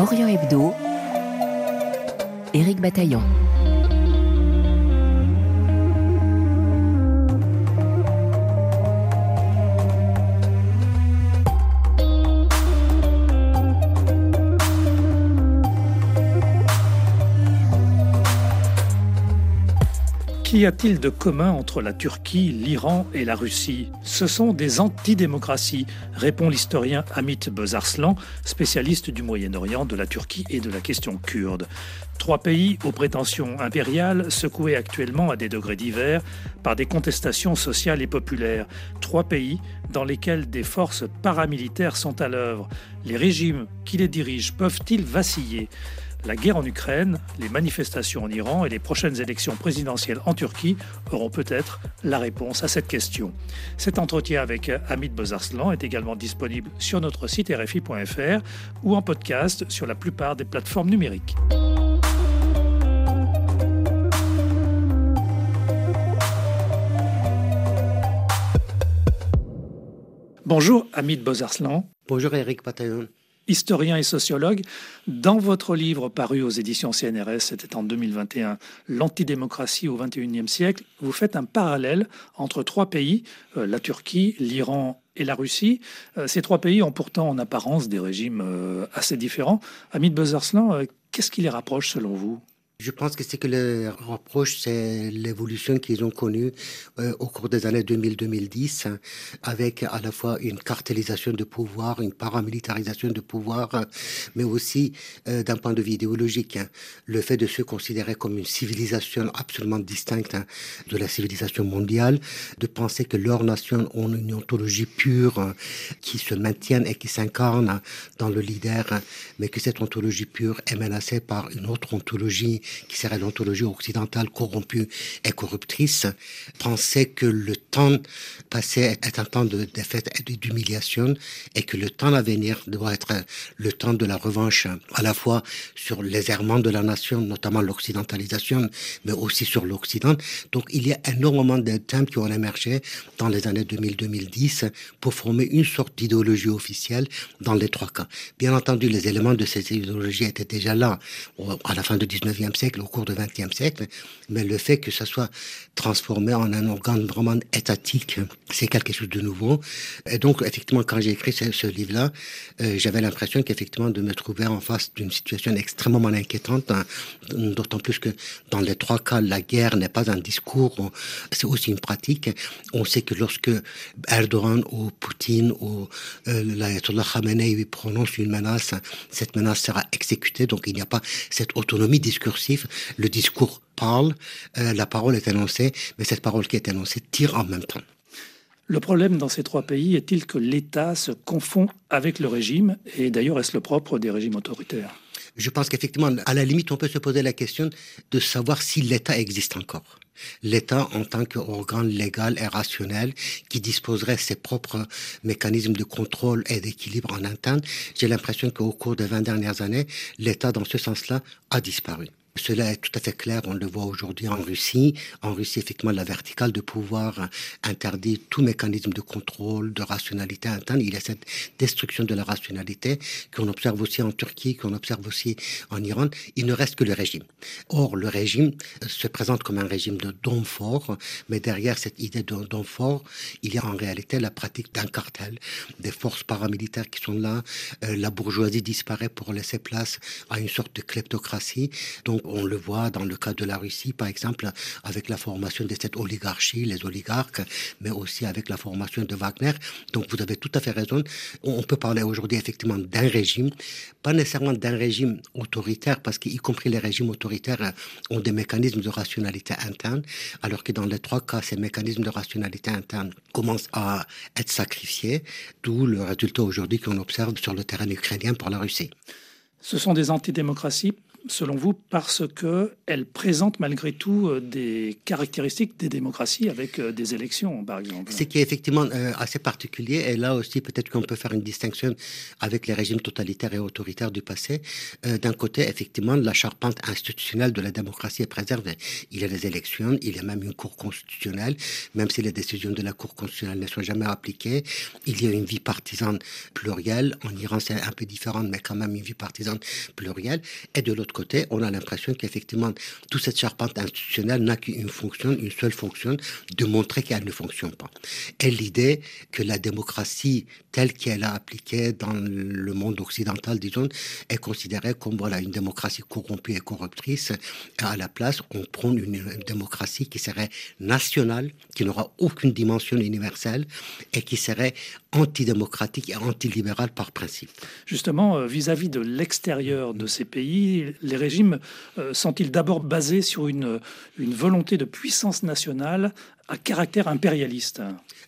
Orient Hebdo, Éric Bataillon. Qu'y a-t-il de commun entre la Turquie, l'Iran et la Russie? Ce sont des antidémocraties, répond l'historien Amit Bezarslan, spécialiste du Moyen-Orient, de la Turquie et de la question kurde. Trois pays aux prétentions impériales, secoués actuellement à des degrés divers par des contestations sociales et populaires. Trois pays dans lesquels des forces paramilitaires sont à l'œuvre. Les régimes qui les dirigent peuvent-ils vaciller? La guerre en Ukraine, les manifestations en Iran et les prochaines élections présidentielles en Turquie auront peut-être la réponse à cette question. Cet entretien avec Amit Bozarslan est également disponible sur notre site rfi.fr ou en podcast sur la plupart des plateformes numériques. Bonjour Amit Bozarslan. Bonjour Eric Patayon historien et sociologue. Dans votre livre paru aux éditions CNRS, c'était en 2021, L'antidémocratie au XXIe siècle, vous faites un parallèle entre trois pays, euh, la Turquie, l'Iran et la Russie. Euh, ces trois pays ont pourtant en apparence des régimes euh, assez différents. Amit Bezarslan, qu'est-ce qui les rapproche selon vous? Je pense que ce que les rapproche, c'est l'évolution qu'ils ont connue euh, au cours des années 2000-2010, avec à la fois une cartélisation de pouvoir, une paramilitarisation de pouvoir, mais aussi euh, d'un point de vue idéologique, hein, le fait de se considérer comme une civilisation absolument distincte hein, de la civilisation mondiale, de penser que leurs nations ont une ontologie pure hein, qui se maintienne et qui s'incarne dans le leader, mais que cette ontologie pure est menacée par une autre ontologie qui serait l'ontologie occidentale corrompue et corruptrice, pensait que le temps passé est un temps de défaite et d'humiliation et que le temps à venir doit être le temps de la revanche, à la fois sur les errements de la nation, notamment l'occidentalisation, mais aussi sur l'Occident. Donc il y a énormément de thèmes qui ont émergé dans les années 2000-2010 pour former une sorte d'idéologie officielle dans les trois cas. Bien entendu, les éléments de cette idéologie étaient déjà là à la fin du 19e siècle, au cours du XXe siècle, mais le fait que ça soit transformé en un organe vraiment étatique, c'est quelque chose de nouveau. Et donc, effectivement, quand j'ai écrit ce, livre-là, euh, j'avais l'impression qu'effectivement de me trouver en face d'une situation extrêmement inquiétante, hein, d'autant plus que dans les trois cas, la guerre n'est pas un discours, c'est aussi une pratique. On sait que lorsque Erdogan ou Poutine ou euh, l'Ayatollah Khamenei prononce une menace, cette menace sera exécutée, donc il n'y a pas cette autonomie discursive le discours parle, euh, la parole est énoncée, mais cette parole qui est énoncée tire en même temps. Le problème dans ces trois pays est-il que l'État se confond avec le régime Et d'ailleurs, est-ce le propre des régimes autoritaires? Je pense qu'effectivement, à la limite, on peut se poser la question de savoir si l'État existe encore. L'État en tant qu'organe légal et rationnel qui disposerait ses propres mécanismes de contrôle et d'équilibre en interne, j'ai l'impression qu'au cours des 20 dernières années, l'État dans ce sens-là a disparu. Cela est tout à fait clair, on le voit aujourd'hui en Russie. En Russie, effectivement, la verticale de pouvoir interdit tout mécanisme de contrôle, de rationalité interne. Il y a cette destruction de la rationalité qu'on observe aussi en Turquie, qu'on observe aussi en Iran. Il ne reste que le régime. Or, le régime se présente comme un régime de don fort, mais derrière cette idée de don fort, il y a en réalité la pratique d'un cartel, des forces paramilitaires qui sont là. Euh, la bourgeoisie disparaît pour laisser place à une sorte de kleptocratie. Donc, on le voit dans le cas de la Russie, par exemple, avec la formation de cette oligarchie, les oligarques, mais aussi avec la formation de Wagner. Donc vous avez tout à fait raison. On peut parler aujourd'hui effectivement d'un régime, pas nécessairement d'un régime autoritaire, parce qu'y compris les régimes autoritaires ont des mécanismes de rationalité interne, alors que dans les trois cas, ces mécanismes de rationalité interne commencent à être sacrifiés, d'où le résultat aujourd'hui qu'on observe sur le terrain ukrainien pour la Russie. Ce sont des antidémocraties selon vous, parce qu'elle présente malgré tout euh, des caractéristiques des démocraties avec euh, des élections, par exemple. Ce qui est effectivement euh, assez particulier, et là aussi peut-être qu'on peut faire une distinction avec les régimes totalitaires et autoritaires du passé. D'un côté, effectivement, la charpente institutionnelle de la démocratie est préservée. Il y a des élections, il y a même une cour constitutionnelle, même si les décisions de la cour constitutionnelle ne sont jamais appliquées. Il y a une vie partisane plurielle. En Iran, c'est un peu différent, mais quand même une vie partisane plurielle. Et de l'autre côté, on a l'impression qu'effectivement, toute cette charpente institutionnelle n'a qu'une fonction, une seule fonction, de montrer qu'elle ne fonctionne pas. Et l'idée que la démocratie telle qu'elle a appliquée dans le monde occidental, disons, est considérée comme voilà une démocratie corrompue et corruptrice. Et à la place, on prend une, démocratie qui serait nationale, qui n'aura aucune dimension universelle et qui serait antidémocratique et antilibérale par principe. Justement, euh, vis-à-vis -vis de l'extérieur de ces pays, les régimes euh, sont-ils d'abord basés sur une, une volonté de puissance nationale caractère impérialiste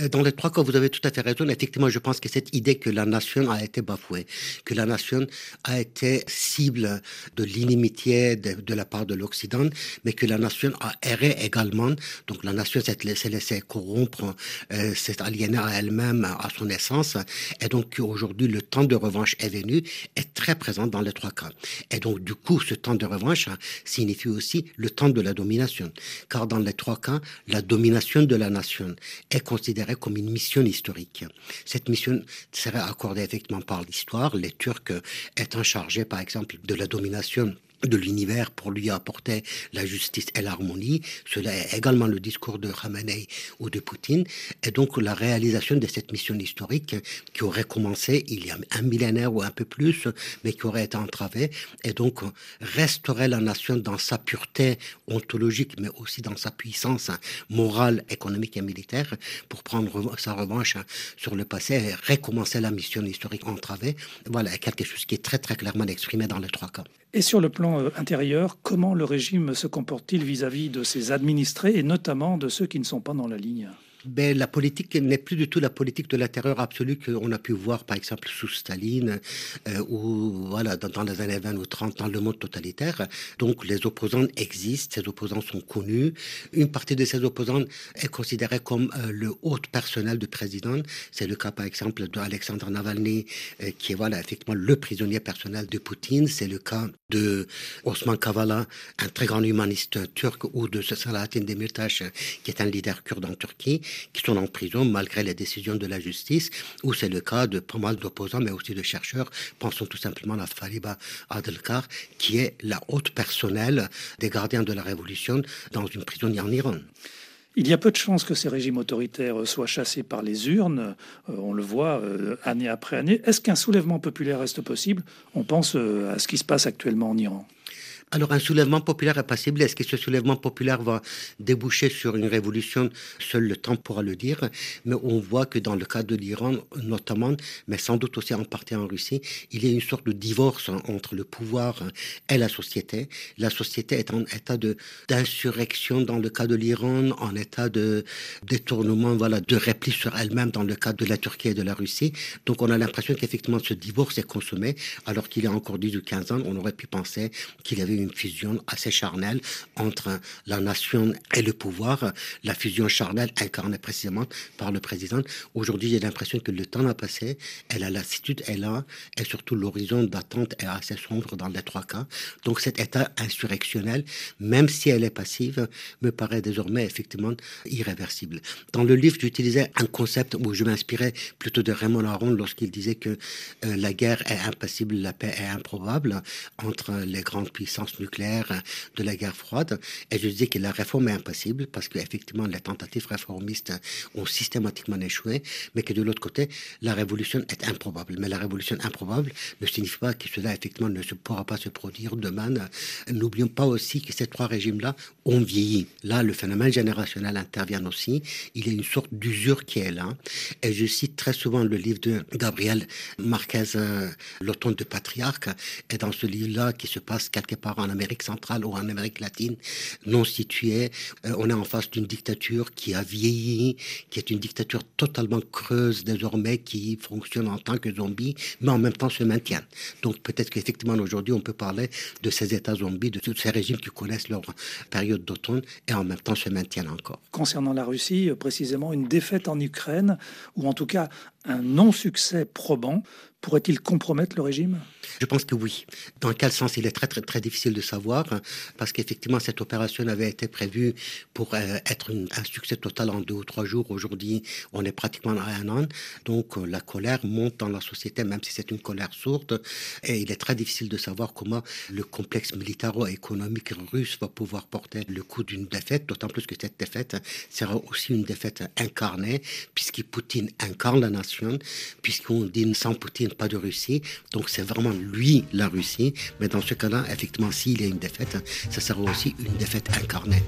euh, dans les trois cas, vous avez tout à fait raison. Effectivement, je pense que cette idée que la nation a été bafouée, que la nation a été cible de l'inimitié de, la part de l'Occident, mais que la nation a erré également. Donc la nation s'est laissée corrompre, euh, s'est aliénée à elle-même, à son essence. Et donc aujourd'hui, le temps de revanche est venu, est très présent dans les trois cas. Et donc du coup, ce temps de revanche signifie aussi le temps de la domination. Car dans les trois cas, la domination de la nation est considérée comme une mission historique. Cette mission serait accordée effectivement par l'histoire, les Turcs étant chargés par exemple de la domination de l'univers pour lui apporter la justice et l'harmonie. Cela est également le discours de Khamenei ou de Poutine. Et donc la réalisation de cette mission historique qui aurait commencé il y a un millénaire ou un peu plus, mais qui aurait été entravée, et donc restaurer la nation dans sa pureté ontologique, mais aussi dans sa puissance morale, économique et militaire, pour prendre sa revanche sur le passé et recommencer la mission historique entravée. Voilà, quelque chose qui est très très clairement exprimé dans les trois cas. Et sur le plan euh, intérieur, comment le régime se comporte-t-il vis-à-vis de ses administrés et notamment de ceux qui ne sont pas dans la ligne? Ben, la politique n'est plus du tout la politique de la terreur absolue qu'on a pu voir, par exemple, sous Staline euh, ou voilà, dans, les années 20 ou 30 dans le monde totalitaire. Donc, les opposants existent, ces opposants sont connus. Une partie de ces opposants est considérée comme euh, le haut personnel du président. C'est le cas, par exemple, d'Alexandre Navalny, euh, qui est voilà, effectivement le prisonnier personnel de Poutine. C'est le cas de Osman Kavala, un très grand humaniste turc, ou de Salahattin Demirtas, qui est un leader kurde en Turquie qui sont en prison malgré les décisions de la justice, ou c'est le cas de pas mal d'opposants, mais aussi de chercheurs. Pensons tout simplement à Fariba Adelkar, qui est la haute personnelle des gardiens de la révolution dans une prison en Iran. Il y a peu de chances que ces régimes autoritaires soient chassés par les urnes. Euh, on le voit euh, année après année. Est-ce qu'un soulèvement populaire reste possible? On pense euh, à ce qui se passe actuellement en Iran. Alors un soulèvement populaire est possible. Est-ce que ce soulèvement populaire va déboucher sur une révolution? Seul le temps pourra le dire. Mais on voit que dans le cas de l'Iran notamment, mais sans doute aussi en partie en Russie, il y a une sorte de divorce entre le pouvoir et la société. La société est en état d'insurrection dans le cas de l'Iran, en état de détournement, voilà, de repli sur elle-même dans le cas de la Turquie et de la Russie. Donc on a l'impression qu'effectivement ce divorce est consommé, alors qu'il y a encore 10 ou 15 ans, on aurait pu penser qu'il y avait une fusion assez charnelle entre la nation et le pouvoir, la fusion charnelle incarnée précisément par le président. Aujourd'hui, j'ai l'impression que le temps a passé, et la lassitude est là, et surtout l'horizon d'attente est assez sombre dans les trois cas. Donc cet état insurrectionnel, même si elle est passive, me paraît désormais effectivement irréversible. Dans le livre, j'utilisais un concept où je m'inspirais plutôt de Raymond Aron lorsqu'il disait que euh, la guerre est impassible, la paix est improbable entre les grandes puissances nucléaire de la guerre froide. Et je disais que la réforme est impossible parce qu'effectivement, les tentatives réformistes ont systématiquement échoué, mais que de l'autre côté, la révolution est improbable. Mais la révolution improbable ne signifie pas que cela, effectivement, ne se pourra pas se produire demain. N'oublions pas aussi que ces trois régimes-là ont vieilli. Là, le phénomène générationnel intervient aussi. Il y a une sorte d'usure qui est là. Et je cite très souvent le livre de Gabriel Marquez, euh, L'automne de patriarque. Et dans ce livre-là, qui se passe quelque part en Amérique centrale ou en Amérique latine non située. Euh, on est en face d'une dictature qui a vieilli, qui est une dictature totalement creuse désormais, qui fonctionne en tant que zombie, mais en même temps se maintient. Donc peut-être qu'effectivement aujourd'hui on peut parler de ces États zombies, de tous ces régimes qui connaissent leur période d'automne et en même temps se maintiennent encore. Concernant la Russie, euh, précisément une défaite en Ukraine, ou en tout cas un non-succès probant, pourrait-il compromettre le régime? Je pense que oui. Dans quel sens Il est très très très difficile de savoir parce qu'effectivement cette opération avait été prévue pour euh, être un succès total en deux ou trois jours. Aujourd'hui, on est pratiquement à un an. Donc euh, la colère monte dans la société, même si c'est une colère sourde. Et il est très difficile de savoir comment le complexe militaro-économique russe va pouvoir porter le coup d'une défaite, d'autant plus que cette défaite sera aussi une défaite incarnée, puisque Poutine incarne la nation, puisqu'on dit sans Poutine pas de Russie. Donc c'est vraiment lui la Russie. Mais dans ce cas-là, effectivement, s'il y a une défaite, ça sera aussi une défaite incarnée.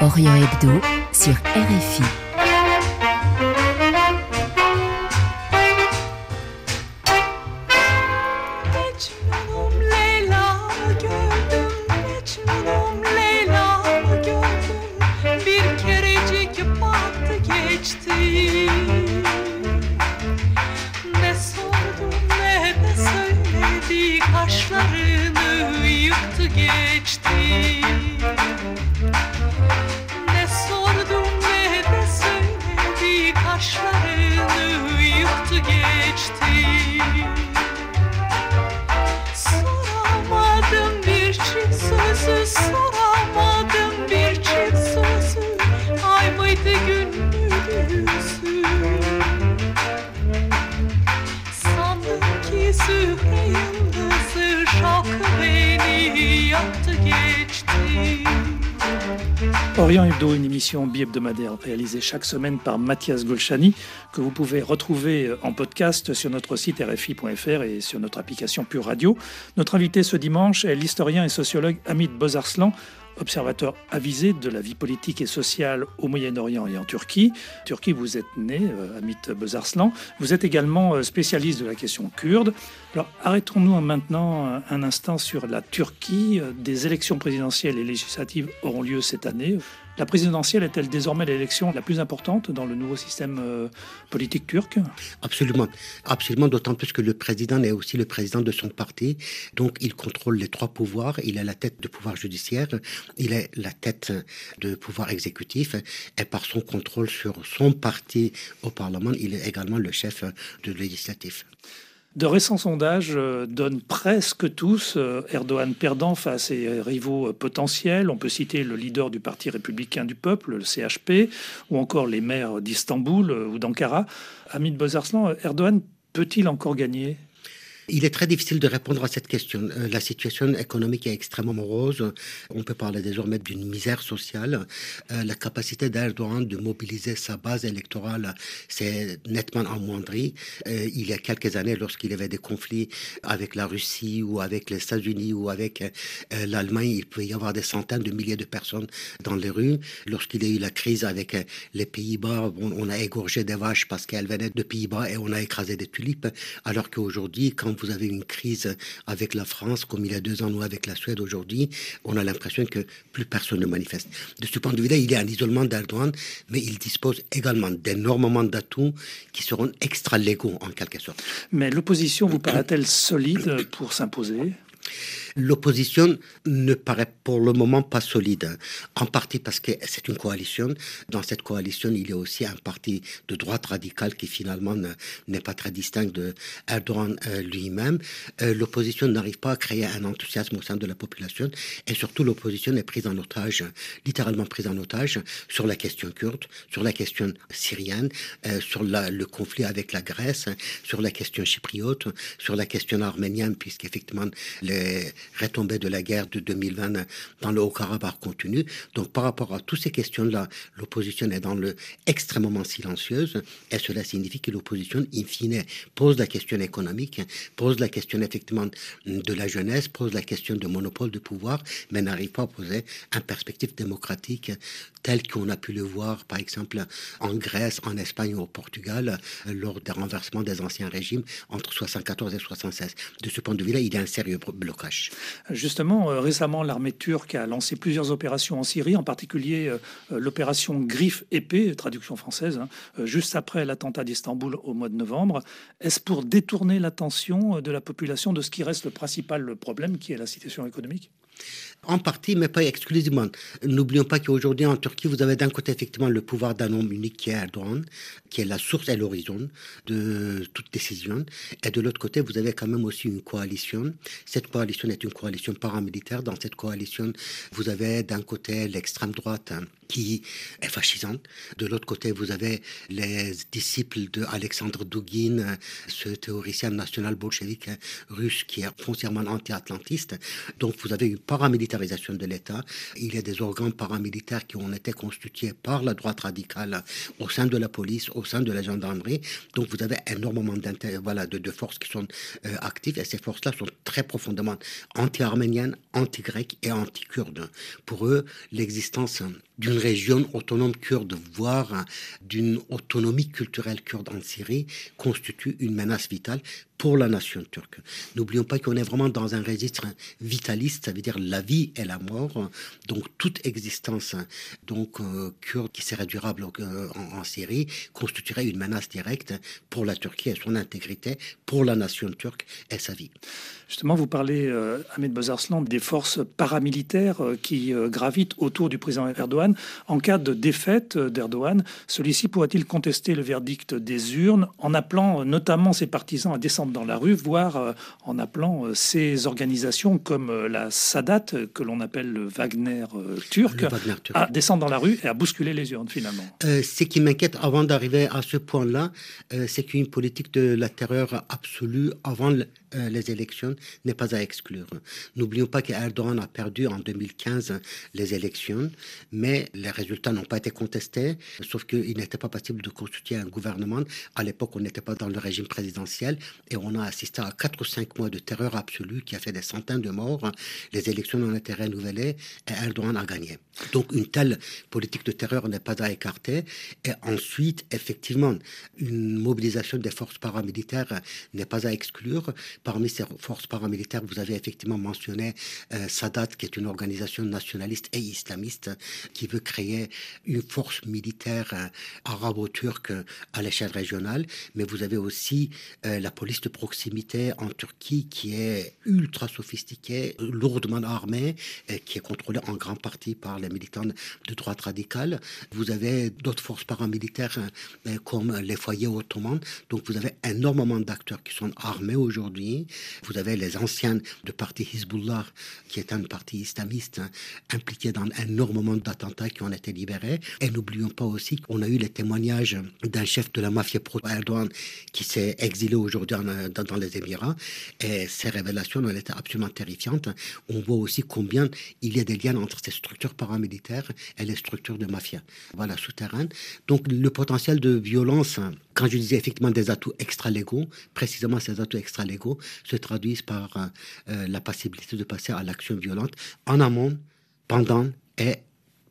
Orient Hebdo sur RFI. Orient Hebdo, une émission bi-hebdomadaire réalisée chaque semaine par Mathias Golchani, que vous pouvez retrouver en podcast sur notre site rfi.fr et sur notre application Pure Radio. Notre invité ce dimanche est l'historien et sociologue Amit Bozarslan, observateur avisé de la vie politique et sociale au Moyen-Orient et en Turquie. Turquie, vous êtes né, euh, Amit Bezarslan. Vous êtes également euh, spécialiste de la question kurde. Alors, arrêtons-nous maintenant euh, un instant sur la Turquie. Des élections présidentielles et législatives auront lieu cette année. La présidentielle est-elle désormais l'élection la plus importante dans le nouveau système euh, politique turc? Absolument. Absolument, d'autant plus que le président est aussi le président de son parti. Donc, il contrôle les trois pouvoirs. Il est la tête du pouvoir judiciaire, il est la tête du pouvoir exécutif. Et par son contrôle sur son parti au Parlement, il est également le chef du législatif. De récents sondages euh, donnent presque tous euh, Erdogan perdant face à ses rivaux euh, potentiels. On peut citer le leader du Parti républicain du peuple, le CHP, ou encore les maires d'Istanbul ou d'Ankara. Hamid Bozarslan, Erdogan peut-il encore gagner? Il est très difficile de répondre à cette question. Euh, la situation économique est extrêmement morose. On peut parler désormais d'une misère sociale. Euh, la capacité d'Erdogan de mobiliser sa base électorale s'est nettement amoindrie. Euh, il y a quelques années, lorsqu'il y avait des conflits avec la Russie ou avec les États-Unis ou avec l'Allemagne, il pouvait y avoir des centaines de milliers de personnes dans les rues. Lorsqu'il y a eu la crise avec les Pays-Bas, on, a égorgé des vaches parce qu'elles venaient de Pays-Bas et on a écrasé des tulipes. Alors qu'aujourd'hui, quand vous avez une crise avec la France, comme il y a deux ans ou avec la Suède aujourd'hui, on a l'impression que plus personne ne manifeste. De ce point de vue-là, il y a un isolement d'Erdogan, mais il dispose également d'énormément d'atouts qui seront extra-légaux en quelque sorte. Mais l'opposition vous paraît-elle solide pour s'imposer? L'opposition ne paraît pour le moment pas solide, en partie parce que c'est une coalition. Dans cette coalition, il y a aussi un parti de droite radicale qui finalement n'est pas très distinct de Erdogan euh, lui-même. Euh, l'opposition n'arrive pas à créer un enthousiasme au sein de la population et surtout l'opposition est prise en otage, littéralement prise en otage sur la question kurde, sur la question syrienne, euh, sur le conflit avec la Grèce, sur la question chypriote, sur la question arménienne, puisqu'effectivement les les retombées de la guerre de 2020 dans le Haut-Karabakh continuent. Donc par rapport à toutes ces questions-là, l'opposition est dans le extrêmement silencieuse et cela signifie que l'opposition, in fine, pose la question économique, pose la question effectivement de la jeunesse, pose la question de monopole de pouvoir, mais n'arrive pas à poser un perspective démocratique tel qu'on a pu le voir, par exemple, en Grèce, en Espagne ou au Portugal, lors des renversements des anciens régimes entre 74 et 76. De ce point de vue-là, il y a un sérieux Justement, euh, récemment, l'armée turque a lancé plusieurs opérations en Syrie, en particulier euh, euh, l'opération Griffe épée, traduction française, hein, juste après l'attentat d'Istanbul au mois de novembre. Est-ce pour détourner l'attention de la population de ce qui reste le principal problème, qui est la situation économique? En partie, mais pas exclusivement. N'oublions pas qu'aujourd'hui en Turquie, vous avez d'un côté effectivement le pouvoir d'un homme unique qui est Erdogan, qui est la source et l'horizon de toute décision. Et de l'autre côté, vous avez quand même aussi une coalition. Cette coalition est une coalition paramilitaire. Dans cette coalition, vous avez d'un côté l'extrême droite qui est fascisante. De l'autre côté, vous avez les disciples de Alexandre ce théoricien national bolchevique russe qui est foncièrement anti-atlantiste. Donc vous avez une paramilitarisation de l'État. Il y a des organes paramilitaires qui ont été constitués par la droite radicale au sein de la police, au sein de la gendarmerie. Donc vous avez énormément voilà, de, de, forces qui sont euh, actives et ces forces-là sont très profondément anti-arméniennes, anti-grecques et anti-kurdes. Pour eux, l'existence d'une région autonome kurde, voire d'une autonomie culturelle kurde en Syrie, constitue une menace vitale pour la nation turque. N'oublions pas qu'on est vraiment dans un registre vitaliste, ça veut dire la vie et la mort. Donc toute existence donc euh, kurde qui serait durable euh, en, Syrie constituerait une menace directe pour la Turquie et son intégrité, pour la nation turque et sa vie. Justement, vous parlez, euh, Ahmed Bozarslan, des forces paramilitaires qui gravitent autour du président Erdogan. En cas de défaite d'Erdogan, celui-ci pourrait-il contester le verdict des urnes en appelant notamment ses partisans à descendre dans la rue, voire euh, en appelant euh, ces organisations comme euh, la Sadat, que l'on appelle le Wagner turc, à descendre dans la rue et à bousculer les urnes finalement. ce qui m'inquiète avant d'arriver à ce point-là, c'est qu'une politique de la terreur absolue avant les élections n'est pas à exclure. N'oublions pas qu'Erdogan a perdu en 2015 les élections, mais les résultats n'ont pas été contestés, sauf qu'il n'était pas possible de constituer un gouvernement. À l'époque, on n'était pas dans le régime présidentiel et on a assisté à 4 ou 5 mois de terreur absolue qui a fait des centaines de morts. Les élections ont été renouvelées et Erdogan a gagné. Donc une telle politique de terreur n'est pas à écarter. Et ensuite, effectivement, une mobilisation des forces paramilitaires n'est pas à exclure Parmi ces forces paramilitaires, vous avez effectivement mentionné euh, Sadat, qui est une organisation nationaliste et islamiste qui veut créer une force militaire euh, arabo-turque à l'échelle régionale. Mais vous avez aussi euh, la police de proximité en Turquie qui est ultra sophistiquée, lourdement armée, et qui est contrôlée en grande partie par les militants de droite radicale. Vous avez d'autres forces paramilitaires comme les foyers ottomans. Donc vous avez énormément d'acteurs qui sont armés aujourd'hui vous avez les anciens de parti Hezbollah, qui est un parti islamiste hein, impliqué dans énormément d'attentats qui ont été libérés. Et n'oublions pas aussi qu'on a eu les témoignages d'un chef de la mafia pro-Erdogan qui s'est exilé aujourd'hui dans, dans, les Émirats. Et ces révélations ont été absolument terrifiantes. On voit aussi combien il y a des liens entre ces structures paramilitaires et les structures de mafia. Voilà, souterraines. Donc le potentiel de violence quand je disais effectivement des atouts extra-légaux, précisément ces atouts extra-légaux se traduisent par euh, euh, la possibilité de passer à l'action violente en amont, pendant et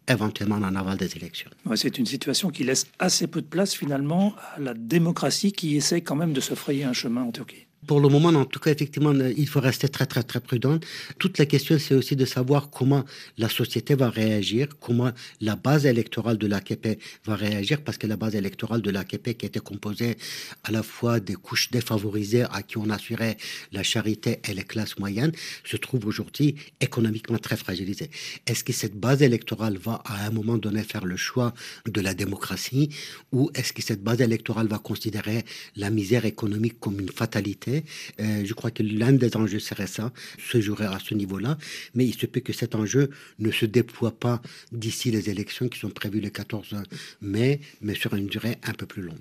éventuellement en aval des élections. c'est une situation qui laisse assez peu de place finalement à la démocratie qui essaie quand même de se frayer un chemin en Turquie. Pour le moment, en tout cas, effectivement, il faut rester très, très, très prudent. Toute la question, c'est aussi de savoir comment la société va réagir, comment la base électorale de l'AKP va réagir, parce que la base électorale de l'AKP, qui était composée à la fois des couches défavorisées à qui on assurait la charité et les classes moyennes, se trouve aujourd'hui économiquement très fragilisée. Est-ce que cette base électorale va à un moment donné faire le choix de la démocratie, ou est-ce que cette base électorale va considérer la misère économique comme une fatalité euh, je crois que l'un des enjeux serait ça, se jouerait à ce niveau-là, mais il se peut que cet enjeu ne se déploie pas d'ici les élections qui sont prévues le 14 mai, mais sur une durée un peu plus longue.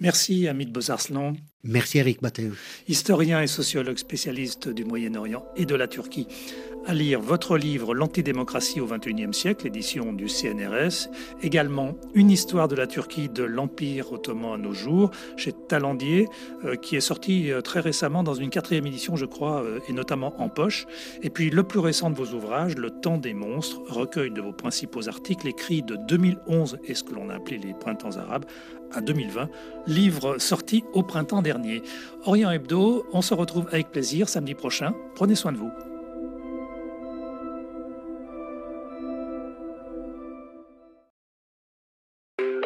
Merci Amit Bozarslan. Merci Eric Matteo. Historien et sociologue spécialiste du Moyen-Orient et de la Turquie. À lire votre livre L'antidémocratie au XXIe siècle, édition du CNRS. Également Une histoire de la Turquie de l'Empire ottoman à nos jours, chez Talandier, euh, qui est sorti euh, très récemment dans une quatrième édition, je crois, euh, et notamment en poche. Et puis le plus récent de vos ouvrages, Le temps des monstres, recueil de vos principaux articles écrits de 2011 et ce que l'on a appelé les printemps arabes à 2020, livre sorti au printemps dernier. Orient Hebdo, on se retrouve avec plaisir samedi prochain. Prenez soin de vous.